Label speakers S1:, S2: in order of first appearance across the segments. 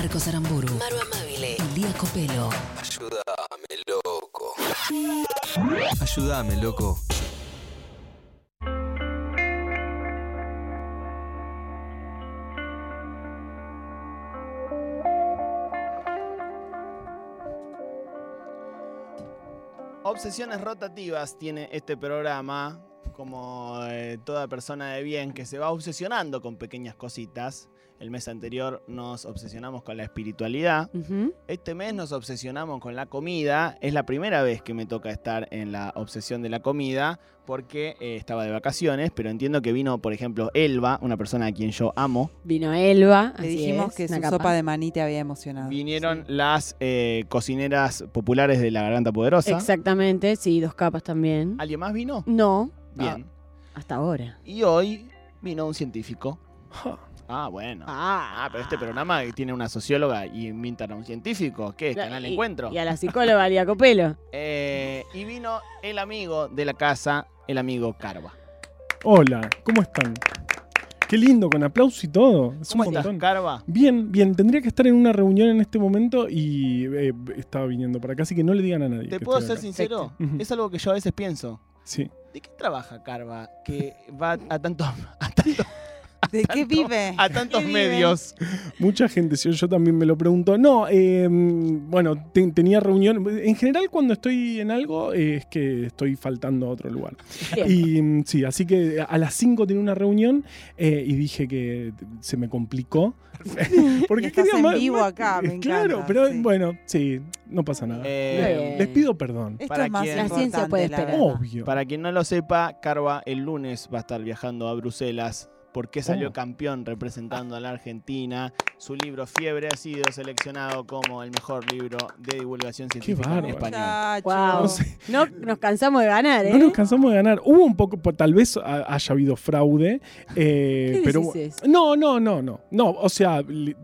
S1: Marcos Aramburu, Maru Amabile, Lía Copelo.
S2: Ayúdame, loco. Ayúdame, loco.
S3: Obsesiones rotativas tiene este programa, como eh, toda persona de bien que se va obsesionando con pequeñas cositas. El mes anterior nos obsesionamos con la espiritualidad. Este mes nos obsesionamos con la comida. Es la primera vez que me toca estar en la obsesión de la comida porque eh, estaba de vacaciones, pero entiendo que vino, por ejemplo, Elba, una persona a quien yo amo.
S4: Vino Elba.
S5: Le
S4: así
S5: dijimos
S4: es,
S5: que su
S4: capa.
S5: sopa de maní te había emocionado.
S3: Vinieron las eh, cocineras populares de la Garganta Poderosa.
S4: Exactamente, sí, dos capas también.
S3: ¿Alguien más vino?
S4: No,
S3: Bien.
S4: hasta ahora.
S3: Y hoy vino un científico. Ah, bueno. Ah, pero este programa tiene una socióloga y invitan a un científico. ¿Qué es? Canal
S4: Y-
S3: Encuentro.
S4: Y a la psicóloga Lía Copelo.
S3: Eh, y vino el amigo de la casa, el amigo Carva.
S6: Hola, ¿cómo están? Qué lindo, con aplauso y todo. Es
S3: ¿Cómo
S6: un
S3: estás,
S6: montón.
S3: Carva?
S6: Bien, bien. Tendría que estar en una reunión en este momento y eh, estaba viniendo para acá, así que no le digan a nadie.
S3: ¿Te
S6: que
S3: puedo ser
S6: acá.
S3: sincero? Es algo que yo a veces pienso.
S6: Sí.
S3: ¿De qué trabaja Carva que va a tantos, a tantos,
S5: ¿De qué vive?
S3: a tantos medios?
S6: Mucha gente, yo también me lo pregunto. No, eh, bueno, te- tenía reunión. En general, cuando estoy en algo, eh, es que estoy faltando a otro lugar.
S4: Bien.
S6: Y sí, así que a las 5 tenía una reunión eh, y dije que se me complicó. Porque
S5: Estás
S6: quería
S5: en
S6: más-
S5: vivo
S6: más-
S5: acá, me
S6: Claro,
S5: encanta,
S6: pero
S5: sí.
S6: bueno, sí, no pasa nada.
S3: Eh,
S6: Les pido perdón.
S5: Esto
S3: Para
S5: es más
S3: quien-
S4: La ciencia
S5: importante,
S4: puede esperar.
S6: Obvio.
S3: Para quien no lo sepa, Carva el lunes va a estar viajando a Bruselas porque salió
S6: Oh.
S3: campeón representando a la Argentina. Su libro Fiebre ha sido seleccionado como el mejor libro de divulgación científica en español.
S4: Wow.
S6: No sé.
S4: No nos cansamos de ganar, ¿eh?
S6: No nos cansamos de ganar. Hubo un poco, po- tal vez ha- haya habido fraude, eh,
S4: ¿Qué
S6: pero
S4: decís eso?
S6: no, no, no, no, no. O sea, le,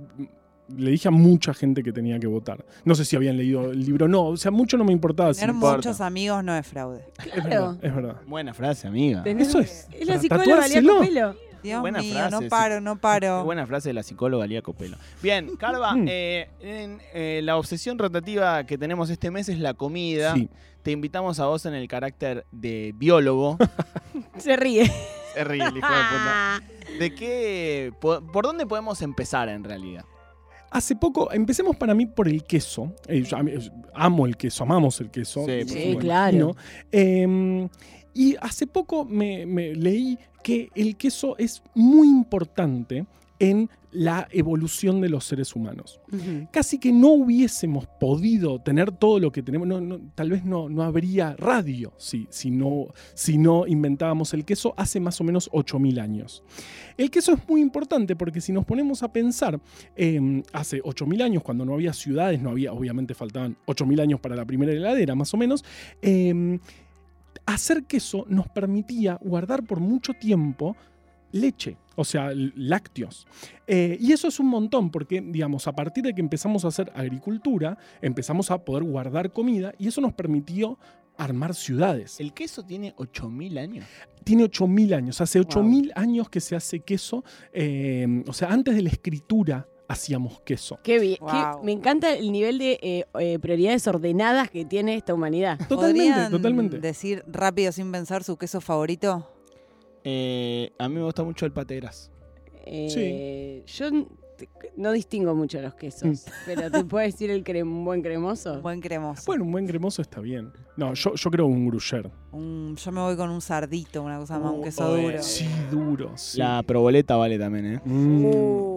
S6: le dije a mucha gente que tenía que votar. No sé si habían leído el libro, no. O sea, mucho no me importaba. si
S5: Tener
S3: importa.
S5: muchos amigos no es fraude.
S6: es verdad, es verdad.
S3: Buena frase, amiga. Qué
S4: Tenés-
S6: Eso es.
S4: Es la psicóloga. Copelo.
S5: Dios
S3: Buena
S5: mío,
S3: frase,
S5: no paro, no paro.
S3: buena frase de la psicóloga Lía Copelo. Bien, Carva,
S6: Mm.
S3: eh, en, eh, la obsesión rotativa que tenemos este mes es la comida.
S6: Sí.
S3: Te invitamos a vos en el carácter de biólogo.
S4: Se ríe.
S3: Se ríe el hijo de puta. ¿De qué? po- ¿Por dónde podemos empezar en realidad?
S6: Hace poco, empecemos para mí por el queso. Eh, yo- amo el queso, amamos el queso.
S3: Sí, sí,
S4: claro.
S6: Eh, y hace poco me, me leí que el queso es muy importante en la evolución de los seres humanos. Casi que no hubiésemos podido tener todo lo que tenemos, no- no- tal vez no, no habría radio si, si, no, si no inventábamos el queso hace más o menos 8.000 años. El queso es muy importante porque si nos ponemos a pensar, eh, hace 8.000 años, cuando no había ciudades, no había, obviamente faltaban 8.000 años para la primera heladera, más o menos, eh, hacer queso nos permitía guardar por mucho tiempo leche, o sea, lácteos. Eh, y eso es un montón, porque, digamos, a partir de que empezamos a hacer agricultura, empezamos a poder guardar comida y eso nos permitió armar ciudades.
S3: ¿El queso tiene 8.000 años?
S6: Tiene 8.000 años, hace 8.000 años que se hace queso, eh, o sea, antes de la escritura hacíamos queso.
S4: Qué bien.
S5: Wow.
S4: Qué- me encanta el nivel de eh, eh, prioridades ordenadas que tiene esta humanidad.
S6: Totalmente,
S5: ¿Podrían
S6: totalmente.
S5: decir rápido sin pensar su queso favorito?
S3: Eh, a mí me gusta mucho el pateras.
S4: Eh, Yo no distingo mucho los quesos, pero te puedo decir el crem- un buen cremoso.
S5: Un buen cremoso.
S6: Bueno, un buen cremoso está bien. No, yo, yo creo un gruyère.
S5: Un- yo me voy con un sardito, una cosa más, un
S3: Uh,
S5: queso
S3: oh,
S5: duro.
S6: Sí, duro. sí.
S3: La proboleta vale también, ¿eh?
S6: Mm,
S4: Uh,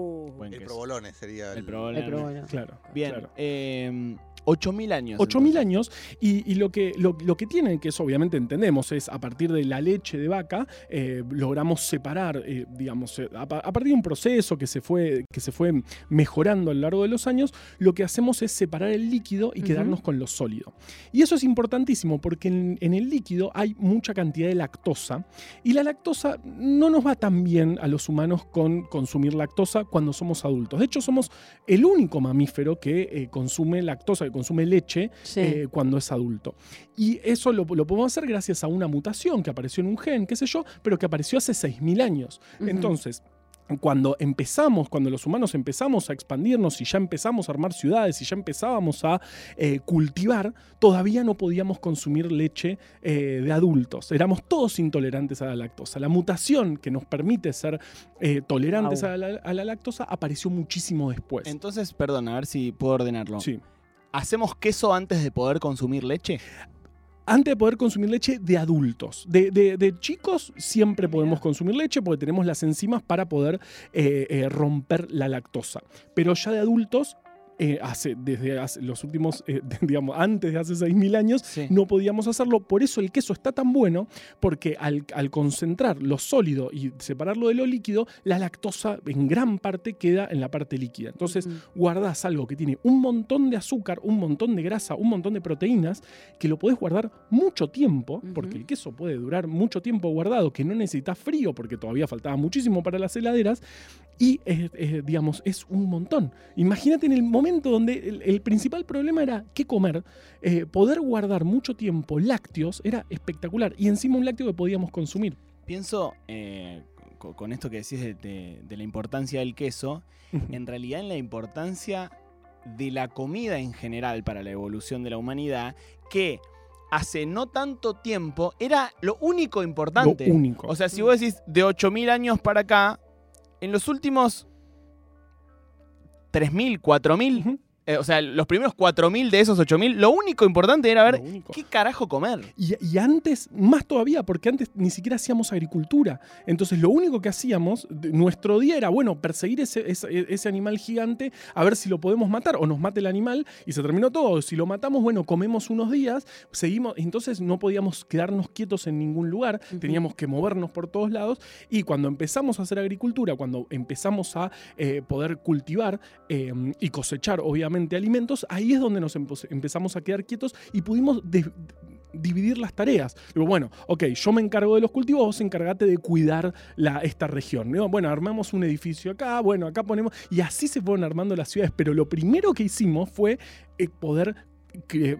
S2: El
S3: queso.
S2: provolone sería
S3: El
S2: el,
S3: provolone.
S6: claro.
S3: Bien,
S6: claro.
S3: eh, 8.000 años.
S6: 8.000
S3: entonces.
S6: años y, y lo, que, lo, lo que tienen, que eso obviamente entendemos, es a partir de la leche de vaca, eh, logramos separar, eh, digamos, eh, a, pa- a partir de un proceso que se, fue, que se fue mejorando a lo largo de los años, lo que hacemos es separar el líquido y quedarnos con lo sólido. Y eso es importantísimo porque en, en el líquido hay mucha cantidad de lactosa y la lactosa no nos va tan bien a los humanos con consumir lactosa cuando somos adultos. De hecho, somos el único mamífero que eh, consume lactosa, que consume leche
S4: Sí.
S6: eh, cuando es adulto. Y eso lo, lo podemos hacer gracias a una mutación que apareció en un gen, qué sé yo, pero que apareció hace 6.000 años. Entonces, cuando empezamos, cuando los humanos empezamos a expandirnos y ya empezamos a armar ciudades y ya empezábamos a eh, cultivar, todavía no podíamos consumir leche eh, de adultos. Éramos todos intolerantes a la lactosa. La mutación que nos permite ser eh, tolerantes a la, a la lactosa apareció muchísimo después.
S3: Entonces, perdón, a ver si puedo ordenarlo.
S6: Sí.
S3: ¿Hacemos queso antes de poder consumir leche?
S6: antes de poder consumir leche de adultos. De, de- de chicos siempre podemos consumir leche porque tenemos las enzimas para poder eh, eh, romper la lactosa. Pero ya de adultos, eh, hace, desde hace los últimos, eh, digamos, antes de hace 6.000 años,
S3: Sí.
S6: no podíamos hacerlo. Por eso el queso está tan bueno, porque al, al concentrar lo sólido y separarlo de lo líquido, la lactosa en gran parte queda en la parte líquida. Entonces,
S4: Ujú.
S6: guardás algo que tiene un montón de azúcar, un montón de grasa, un montón de proteínas, que lo podés guardar mucho tiempo, porque el queso puede durar mucho tiempo guardado, que no necesitas frío, porque todavía faltaba muchísimo para las heladeras, y eh, digamos, es un montón. Imagínate en el momento donde el, el principal problema era qué comer, eh, poder guardar mucho tiempo lácteos era espectacular, y encima un lácteo que podíamos consumir.
S3: Pienso, eh, co- con esto que decís de, de- de la importancia del queso, en realidad en la importancia de la comida en general para la evolución de la humanidad, que hace no tanto tiempo era lo único importante.
S6: Lo único.
S3: O sea, si vos decís de 8.000 años para acá, en los últimos 3.000, 4.000,
S6: Ujú.
S3: Eh, o sea, los primeros 4.000 de esos 8.000, lo único importante era ver qué carajo comer.
S6: Y, y antes, más todavía, porque antes ni siquiera hacíamos agricultura. Entonces, lo único que hacíamos, nuestro día era, bueno, perseguir ese, ese- ese animal gigante, a ver si lo podemos matar, o nos mate el animal, y se terminó todo. Si lo matamos, bueno, comemos unos días, seguimos, entonces no podíamos quedarnos quietos en ningún lugar, teníamos que movernos por todos lados, y cuando empezamos a hacer agricultura, cuando empezamos a eh, poder cultivar eh, y cosechar, obviamente, alimentos, ahí es donde nos empezamos a quedar quietos y pudimos dividir las tareas. Digo, bueno, ok, yo me encargo de los cultivos, vos encargate de cuidar la, esta región. Bueno, armamos un edificio acá, bueno, acá ponemos. Y así se fueron armando las ciudades. Pero lo primero que hicimos fue eh, poder.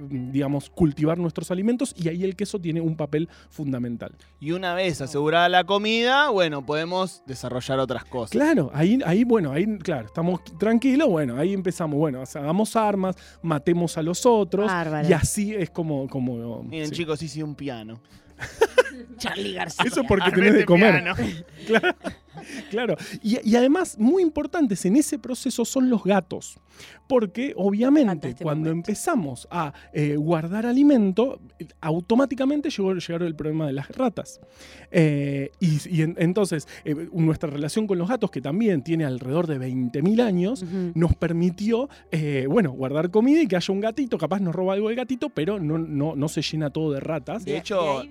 S6: Digamos, cultivar nuestros alimentos y ahí el queso tiene un papel fundamental.
S3: Y una vez asegurada la comida, bueno, podemos desarrollar otras cosas.
S6: Claro, ahí, ahí, bueno, ahí, claro, estamos tranquilos, bueno, ahí empezamos, bueno, hagamos armas, matemos a los otros,
S4: Bárbaro.
S6: y así es como... como
S3: Miren,
S6: sí.
S3: chicos, hice un piano.
S4: Charlie García.
S6: Eso porque tenés de
S3: este
S6: comer.
S3: piano.
S6: Claro, claro. Y, y además, muy importantes en ese proceso son los gatos. Porque obviamente
S4: este
S6: cuando
S4: momento.
S6: empezamos a eh, guardar alimento, automáticamente llegó, llegaron el problema de las ratas. Eh, y y en- entonces eh, nuestra relación con los gatos, que también tiene alrededor de 20.000 años, nos permitió, eh, bueno, guardar comida y que haya un gatito, capaz nos roba algo el gatito, pero no, no, no se llena todo de ratas.
S3: De hecho,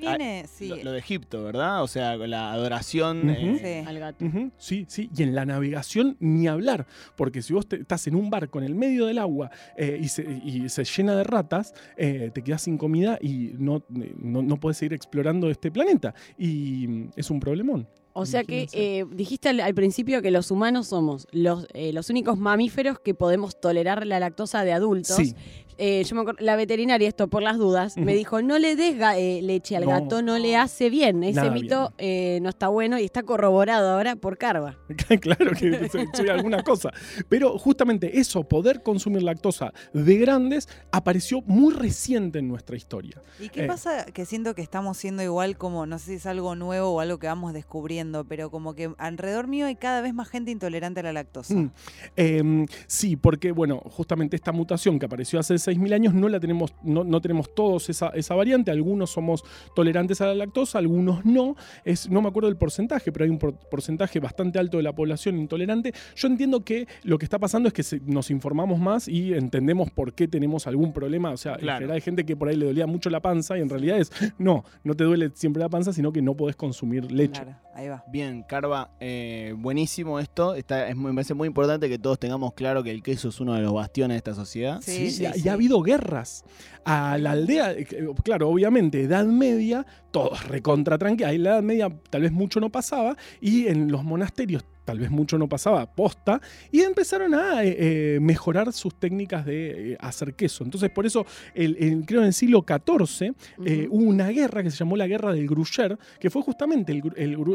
S5: sí.
S3: Lo, lo de Egipto, ¿verdad? O sea, la adoración. Eh,
S5: Sí.
S4: Al gato.
S6: Sí, sí, y en la navegación ni hablar, porque si vos te- estás en un barco en el medio del agua eh, y, se, y se llena de ratas, eh, te quedas sin comida y no, no, no puedes seguir explorando este planeta. Y mm, es un problemón.
S4: O sea que eh, dijiste al, al principio que los humanos somos los, eh, los únicos mamíferos que podemos tolerar la lactosa de adultos.
S6: Sí,
S4: Eh, yo me acuerdo- la veterinaria, esto por las dudas, me dicho no le des eh, leche al
S6: No.
S4: gato, no le hace bien. Ese
S6: Nada
S4: mito eh, no está bueno y está corroborado ahora por Carva.
S6: claro que soy, soy alguna cosa. Pero justamente eso, poder consumir lactosa de grandes, apareció muy reciente en nuestra historia.
S5: ¿Y qué
S6: Eh.
S5: pasa? Que siento que estamos siendo igual como, no sé si es algo nuevo o algo que vamos descubriendo, pero como que alrededor mío hay cada vez más gente intolerante a la lactosa.
S6: Mm. Eh, sí, porque, bueno, justamente esta mutación que apareció hace 6.000 años no la tenemos, no, no tenemos todos esa, esa variante. Algunos somos tolerantes a la lactosa, algunos no. Es, no me acuerdo del porcentaje, pero hay un por- porcentaje bastante alto de la población intolerante. Yo entiendo que lo que está pasando es que se- nos informamos más y entendemos por qué tenemos algún problema. O sea, en
S3: Claro.
S6: general hay gente que por ahí le dolía mucho la panza y en realidad es, no, no te duele siempre la panza, sino que no podés consumir leche.
S5: Claro, ahí va.
S3: Bien, Carva, eh, buenísimo esto. Está, es me parece muy importante que todos tengamos claro que el queso es uno de los bastiones de esta sociedad.
S5: Sí,
S6: Sí,
S5: sí,
S6: y, ha- y
S5: sí.
S6: Ha habido guerras. A la aldea, eh, claro, obviamente, Edad Media, todos recontra tranqui. Ahí en la Edad Media tal vez mucho no pasaba y en los monasterios tal vez mucho no pasaba posta y empezaron a eh, eh, mejorar sus técnicas de eh, hacer queso. Entonces por eso el, el- creo en el siglo XIV eh, hubo una guerra que se llamó la guerra del Gruyère, que fue justamente el,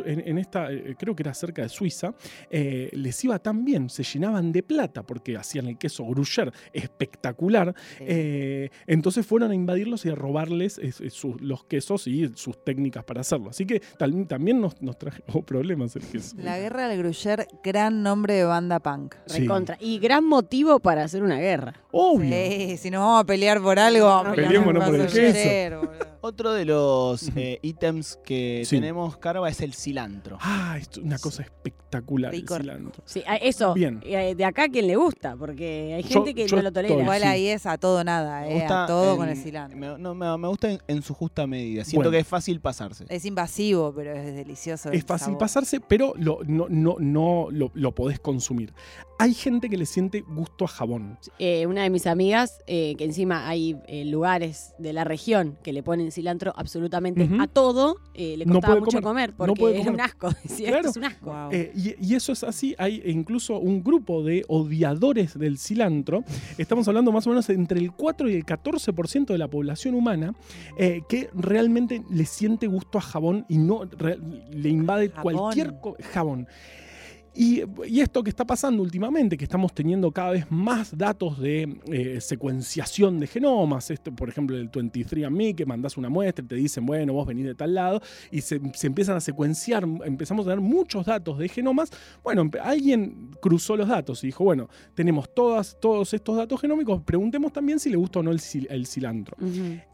S6: en, en esta, creo que era cerca de Suiza, les iba tan bien, se llenaban de plata porque hacían el queso Gruyère espectacular. entonces fueron a invadirlos y a robarles es- es sus- los quesos y sus técnicas para hacerlo. Así que tal- también nos, nos trajo problemas el queso.
S5: La guerra del Gruyère, gran nombre de banda punk.
S6: Sí.
S4: Recontra. Y gran motivo para hacer una guerra.
S6: Obvio.
S5: Sí, si nos vamos a pelear por algo, vamos a pelear
S6: Peleémonos por el queso.
S3: Otro de los eh, ítems que
S6: Sí.
S3: tenemos, Carva, es el cilantro.
S6: Ah, esto es una cosa espectacular
S5: Rico,
S6: el cilantro.
S4: Sí, a- eso.
S6: Bien.
S4: eh, De acá a quien le gusta, porque hay
S6: Yo-
S4: gente que
S6: yo
S4: no lo tolera.
S6: estoy-
S5: Igual
S6: sí.
S5: ahí es a todo nada, eh,
S3: gusta
S5: a todo
S3: en-
S5: con el cilantro.
S3: Me, no, me, me gusta en, en su justa medida. Siento
S6: Bueno.
S3: que es fácil pasarse.
S5: Es invasivo, pero es delicioso.
S6: Es fácil
S5: sabor.
S6: pasarse, pero lo- no, no, no lo, lo podés consumir. Hay gente que le siente gusto a jabón.
S4: Eh, una de mis amigas, eh, que encima hay eh, lugares de la región que le ponen cilantro absolutamente a todo, eh, le
S6: No
S4: costaba mucho
S6: comer,
S4: comer, porque
S6: puede
S4: era
S6: comer.
S4: un asco. Decía,
S6: Claro.
S4: esto es un asco.
S6: Eh, y, y eso es así. Hay incluso un grupo de odiadores del cilantro. Estamos hablando más o menos entre el 4 y el 14% de la población humana eh, que realmente le siente gusto a jabón y no re- le invade
S5: Jabón.
S6: cualquier jabón. Y, y esto que está pasando últimamente, que estamos teniendo cada vez más datos de eh, secuenciación de genomas, esto, por ejemplo, el 23andMe, que mandas una muestra y te dicen, bueno, vos venís de tal lado, y se, se empiezan a secuenciar, empezamos a tener muchos datos de genomas. Bueno, alguien cruzó los datos y dijo, bueno, tenemos todas, todos estos datos genómicos, preguntemos también si le gusta o no el, cil- el cilantro.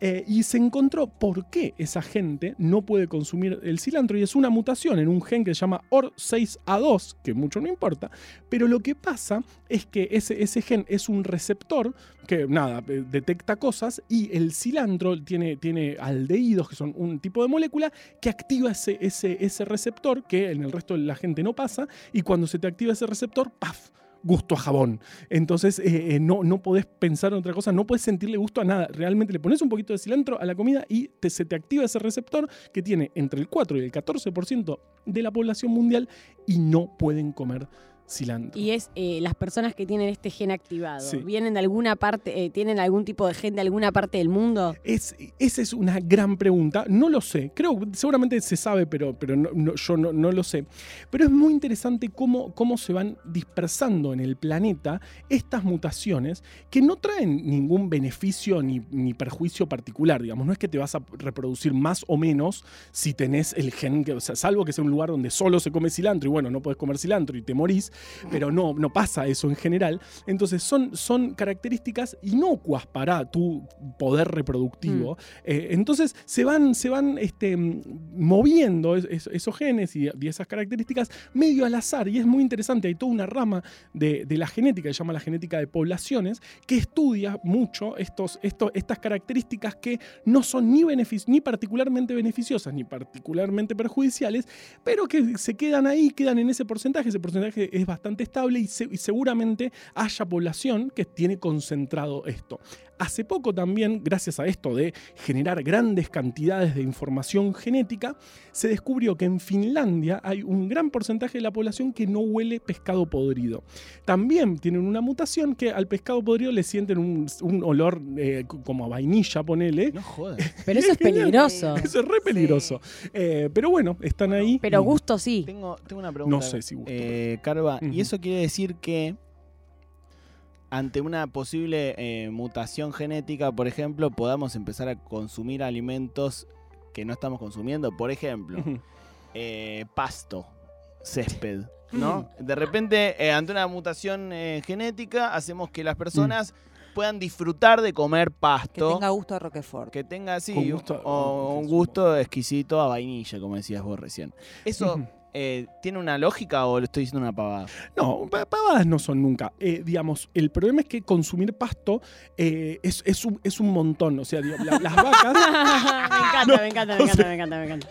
S6: Eh, y se encontró por qué esa gente no puede consumir el cilantro y es una mutación en un gen que se llama OR6A2, que mucho no importa, pero lo que pasa es que ese, ese gen es un receptor que, nada, eh, detecta cosas y el cilantro tiene, tiene aldehídos, que son un tipo de molécula, que activa ese, ese, ese receptor que en el resto de la gente no pasa y cuando se te activa ese receptor, ¡paf! Gusto a jabón. Entonces eh, eh, no, no podés pensar en otra cosa, no podés sentirle gusto a nada. Realmente le pones un poquito de cilantro a la comida y te- se te activa ese receptor que tiene entre el 4 y el 14% de la población mundial y no pueden comer cilantro.
S4: Y es eh, las personas que tienen este gen activado.
S6: Sí.
S4: ¿Vienen de alguna parte, eh, tienen algún tipo de gen de alguna parte del mundo?
S6: Es, esa es una gran pregunta. No lo sé. Creo, seguramente se sabe, pero, pero no- no- yo no, no lo sé. Pero es muy interesante cómo, cómo se van dispersando en el planeta estas mutaciones que no traen ningún beneficio ni, ni perjuicio particular. Digamos, no es que te vas a reproducir más o menos si tenés el gen, que, o sea, salvo que sea un lugar donde solo se come cilantro y bueno, no podés comer cilantro y te morís, pero no, no pasa eso en general. Entonces son, son características inocuas para tu poder reproductivo. Eh, entonces se van, se van este, mm, moviendo es- es- esos genes y, y esas características medio al azar. Y es muy interesante. Hay toda una rama de, de la genética, que se llama la genética de poblaciones, que estudia mucho estos, estos, estas características que no son ni, benefic- ni particularmente beneficiosas ni particularmente perjudiciales, pero que se quedan ahí, quedan en ese porcentaje. Ese porcentaje es bastante estable y, y seguramente haya población que tiene concentrado esto. Hace poco también, gracias a esto de generar grandes cantidades de información genética, se descubrió que en Finlandia hay un gran porcentaje de la población que no huele pescado podrido. También tienen una mutación que al pescado podrido le sienten un, un olor eh, como a vainilla, ponele.
S3: No jodas.
S4: Pero eso es peligroso.
S6: Eso es re peligroso. Eh, pero bueno, están ahí.
S4: Pero gusto sí.
S3: Tengo, tengo una pregunta.
S6: No sé si gusto,
S3: Eh, Carva. ¿y eso quiere decir que ante una posible eh, mutación genética, por ejemplo, podamos empezar a consumir alimentos que no estamos consumiendo? Por ejemplo, eh, pasto, césped, ¿no? De repente, eh, ante una mutación eh, genética, hacemos que las personas puedan disfrutar de comer
S5: Que
S3: pasto.
S5: tenga gusto a Roquefort.
S3: Que tenga así
S6: Con gusto
S3: o un gusto exquisito a vainilla, como decías vos recién. Eso. Eh, ¿tiene una lógica o le estoy diciendo una pavada?
S6: No, pa- pavadas no son nunca. Eh, digamos, el problema es que consumir pasto eh, es, es un, es un montón. O sea, digo, la- las vacas.
S4: me encanta, me encanta, me encanta, me encanta, me encanta.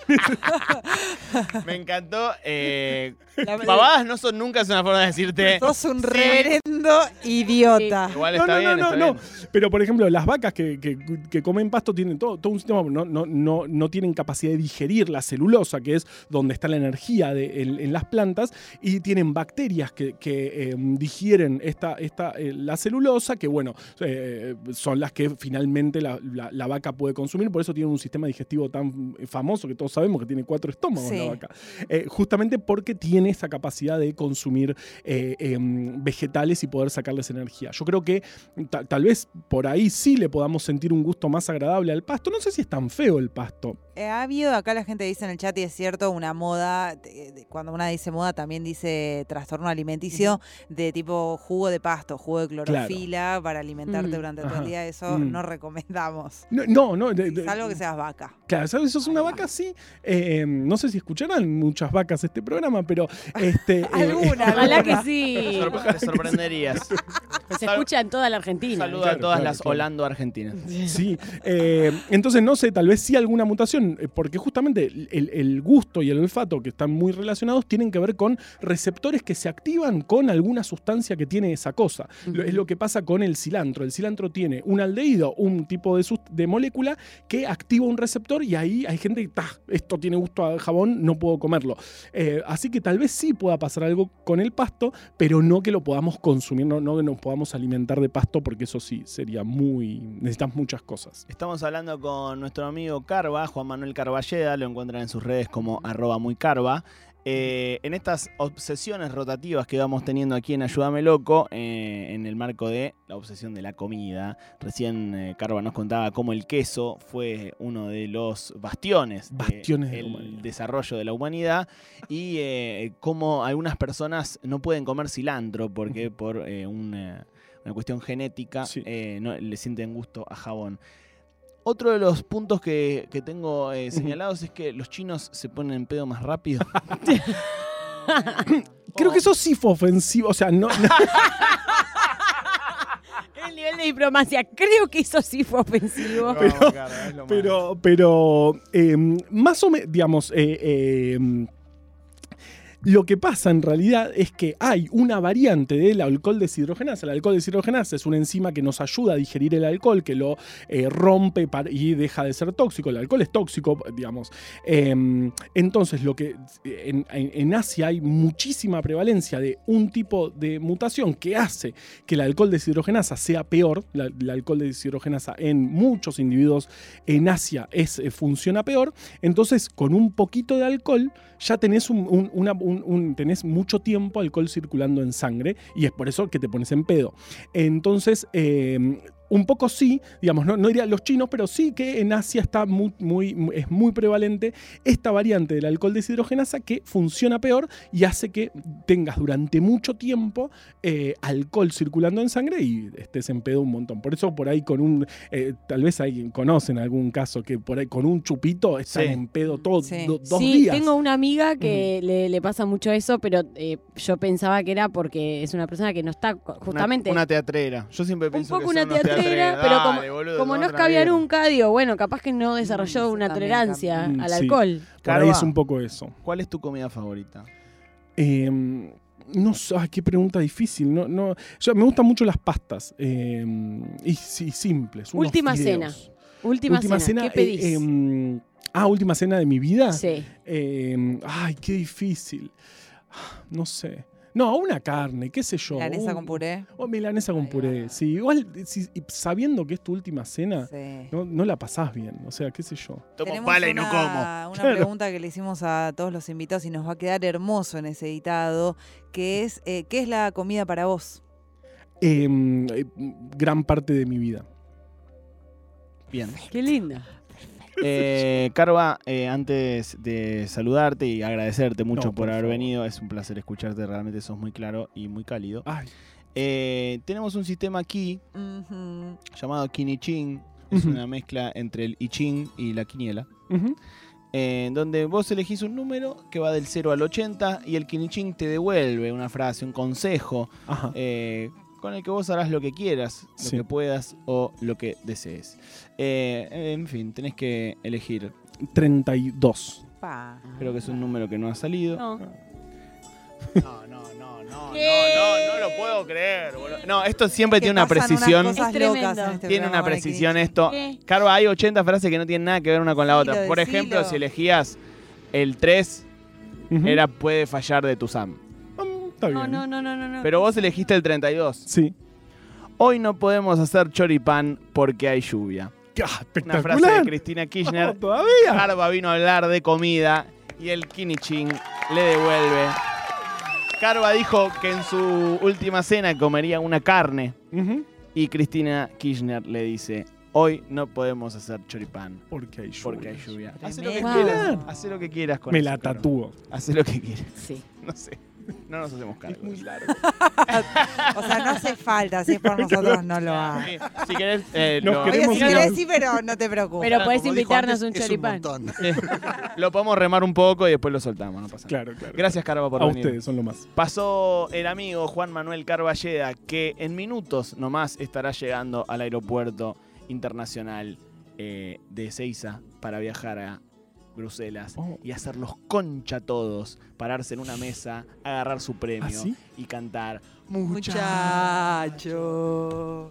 S3: Me encantó. eh,
S5: La-
S3: pavadas no son nunca, es una forma de decirte.
S5: Sos un
S3: Sí.
S5: reverendo idiota.
S3: Igual
S6: No,
S3: está
S6: no,
S3: bien,
S6: no, no,
S3: bien.
S6: Pero, por ejemplo, las vacas que, que- que comen pasto tienen todo, todo un sistema, no, no, no, no tienen capacidad de digerir la celulosa, que es donde está la energía de- en, en las plantas, y tienen bacterias que, que, eh, digieren esta, esta, eh, la celulosa, que bueno, eh, son las que finalmente la, la- la vaca puede consumir, por eso tiene un sistema digestivo tan famoso que todos sabemos que tiene cuatro estómagos la vaca. Eh, justamente porque tiene esa capacidad de consumir eh, em, vegetales y poder sacarles energía. Yo creo que ta- tal vez por ahí sí le podamos sentir un gusto más agradable al pasto. No sé si es tan feo el pasto.
S5: Eh, ha habido, acá la gente dice en el chat, y es cierto, una moda, de- de- cuando una dice moda también dice trastorno alimenticio, de tipo jugo de pasto, jugo de clorofila para alimentarte
S4: Mm.
S5: durante todo el día. Eso
S6: Mm.
S5: no recomendamos.
S6: No, no, no, de- de-
S5: Salvo que seas vaca.
S6: Claro, ¿sabes? Sos una vaca, sí. Eh, no sé si escucharán muchas vacas este programa, pero este. eh,
S5: Alguna,
S4: Ojalá que sí.
S3: Te sorprenderías.
S4: Se escucha en toda la Argentina.
S3: Saludo
S6: Claro,
S3: a todas
S6: claro,
S3: las
S6: claro.
S3: Holando argentinas.
S6: Sí, eh, entonces no sé, tal vez sí alguna mutación, eh, porque justamente el, el gusto y el olfato, que están muy relacionados, tienen que ver con receptores que se activan con alguna sustancia que tiene esa cosa. Es lo que pasa con el cilantro. El cilantro tiene un aldehído, un tipo de, molécula que activa un receptor y ahí hay gente que, "Ta, esto tiene gusto a jabón, no puedo comerlo. Eh, así que tal vez sí pueda pasar algo con el pasto, pero no que lo podamos consumir, no, no que nos podamos alimentar de pasto, porque eso sí sería muy. Necesitamos muchas cosas.
S3: Estamos hablando con nuestro amigo Carva, Juan Manuel Carballeda, lo encuentran en sus redes como arroba muy carva. Eh, en estas obsesiones rotativas que vamos teniendo aquí en Ayúdame Loco, eh, en el marco de la obsesión de la comida, recién eh, Carva nos contaba cómo el queso fue uno de los bastiones,
S6: Bastiones de
S3: del desarrollo de la humanidad y eh, cómo algunas personas no pueden comer cilantro porque por una, una cuestión genética
S6: Sí.
S3: no, le sienten gusto a jabón. Otro de los puntos que, que tengo eh, señalados es que los chinos se ponen en pedo más rápido.
S6: Creo que eso sí fue ofensivo. O sea, no. no-
S4: El nivel de diplomacia, creo que eso sí fue ofensivo.
S6: Pero- pero, pero eh, más o menos, digamos, eh, eh, lo que pasa en realidad es que hay una variante del alcohol deshidrogenasa. El alcohol deshidrogenasa es una enzima que nos ayuda a digerir el alcohol, que lo eh, rompe y deja de ser tóxico. El alcohol es tóxico, digamos. Eh, entonces, lo que en, Asia hay muchísima prevalencia de un tipo de mutación que hace que el alcohol deshidrogenasa sea peor. El alcohol deshidrogenasa en muchos individuos en Asia es, eh, funciona peor. Entonces, con un poquito de alcohol, ya tenés, un- un- tenés mucho tiempo alcohol circulando en sangre y es por eso que te pones en pedo. Entonces, eh, un poco sí, digamos, no, no diría los chinos, pero sí que en Asia está muy, muy, es muy prevalente esta variante del alcohol deshidrogenasa que funciona peor y hace que tengas durante mucho tiempo eh, alcohol circulando en sangre y estés en pedo un montón. Por eso por ahí con un, eh, tal vez alguien conocen algún caso que por ahí con un chupito están
S3: Sí.
S6: en pedo todo,
S5: Sí.
S6: do- dos
S4: sí,
S6: días.
S4: tengo una amiga que le, le pasa mucho eso, pero eh, yo pensaba que era porque es una persona que no está justamente
S3: Una, una teatrera. Yo siempre
S4: un
S3: pienso
S4: poco
S3: que
S4: una
S3: son
S4: pero como,
S3: boludo,
S4: como no escabia nunca, digo, bueno, capaz que no desarrolló
S5: eso
S4: una
S5: también
S4: tolerancia al
S6: Mm, sí.
S4: alcohol.
S3: Carva,
S6: es un poco eso.
S3: ¿Cuál es tu comida favorita?
S6: Eh, no sé, ay, qué pregunta difícil. No, no, yo- me gustan mucho las pastas. eh, y, sí, simples. unos
S4: Última
S6: fideos.
S4: cena. Última, cena. ¿Qué
S6: eh,
S4: pedís?
S6: em, ah, última cena de mi vida.
S4: sí.
S6: Eh, ay, qué difícil. No sé. No, una carne, qué sé yo.
S5: Milanesa
S6: un-
S5: con puré.
S6: O milanesa con puré. Sí, igual si- sabiendo que es tu última cena,
S5: Sí.
S6: no, no la pasás bien. O sea, qué sé yo.
S3: Tomo
S5: Tenemos
S3: pala y no como.
S5: Una
S6: Claro.
S5: pregunta que le hicimos a todos los invitados y nos va a quedar hermoso en ese editado, que es, eh, ¿qué es la comida para vos?
S6: Em, eh, gran parte de mi vida.
S3: Bien.
S4: Qué lindo.
S3: Eh, Carva, eh, antes de saludarte y agradecerte mucho
S6: No,
S3: por,
S6: por
S3: haber venido, es un placer escucharte, realmente sos muy claro y muy cálido.
S6: Ay,
S3: Eh, tenemos un sistema aquí llamado Kinichin, es una mezcla entre el I Ching y la quiniela.
S6: ujú.
S3: en donde vos elegís un número que va del 0 al 80 y el Kiniching te devuelve una frase, un consejo,
S6: Ajá.
S3: eh, con el que vos harás lo que quieras, lo
S6: Sí.
S3: que puedas o lo que desees. Eh, en fin, tenés que elegir.
S6: 32.
S5: Pa.
S3: Creo que es un número que no ha salido.
S4: No.
S3: No, no, no, no,
S4: ¿Qué?
S3: no, no, no lo puedo creer. boludo. No, esto siempre tiene una precisión.
S5: cosas
S4: Es
S5: locas
S4: tremendo.
S5: en este
S3: Tiene una precisión esto.
S4: ¿Qué?
S3: Carva, hay 80 frases que no tienen nada que ver una con la otra. Por ejemplo,
S5: decilo.
S3: si elegías el 3,
S6: Ujú.
S3: era puede fallar de tu Sam.
S6: Está bien.
S4: No, no, no, no, no.
S3: Pero vos elegiste el 32.
S6: Sí.
S3: Hoy no podemos hacer choripán porque hay lluvia.
S6: Ah,
S3: Una frase de. Cristina
S6: No,
S3: Kirchner.
S6: todavía.
S3: Carva vino a hablar de comida y el Kiniching le devuelve. Carva dijo que en su última cena comería una carne
S6: Ujú.
S3: y Cristina Kirchner le dice, hoy no podemos hacer choripán
S6: Porque hay lluvia.
S3: porque hay lluvia. Haz lo que
S5: Tremendo.
S3: quieras, haz lo que quieras con
S6: Me
S3: eso,
S6: la
S3: Carva.
S6: tatúo.
S3: Haz lo que quieras,
S4: Sí.
S3: no sé. No nos hacemos cargo.
S6: Es muy largo.
S5: O sea, no hace falta, si es por nosotros no lo.
S3: Sí, Si querés, eh,
S6: Nos
S3: lo,
S5: Oye, si querés sí, pero no te preocupes.
S4: Pero podés invitarnos
S2: antes,
S4: un choripán.
S2: montón.
S3: lo podemos remar un poco y después lo soltamos, no pasa nada.
S6: Claro, claro.
S3: Gracias, Carva, por
S6: A
S3: venir.
S6: ustedes, son lo más.
S3: Pasó el amigo Juan Manuel Carballeda, que en minutos nomás estará llegando al aeropuerto internacional eh, de Ezeiza para viajar a Bruselas
S6: Oh.
S3: y hacerlos concha todos, pararse en una mesa, agarrar su premio
S6: ¿Ah, sí?
S3: y cantar
S5: Muchacho.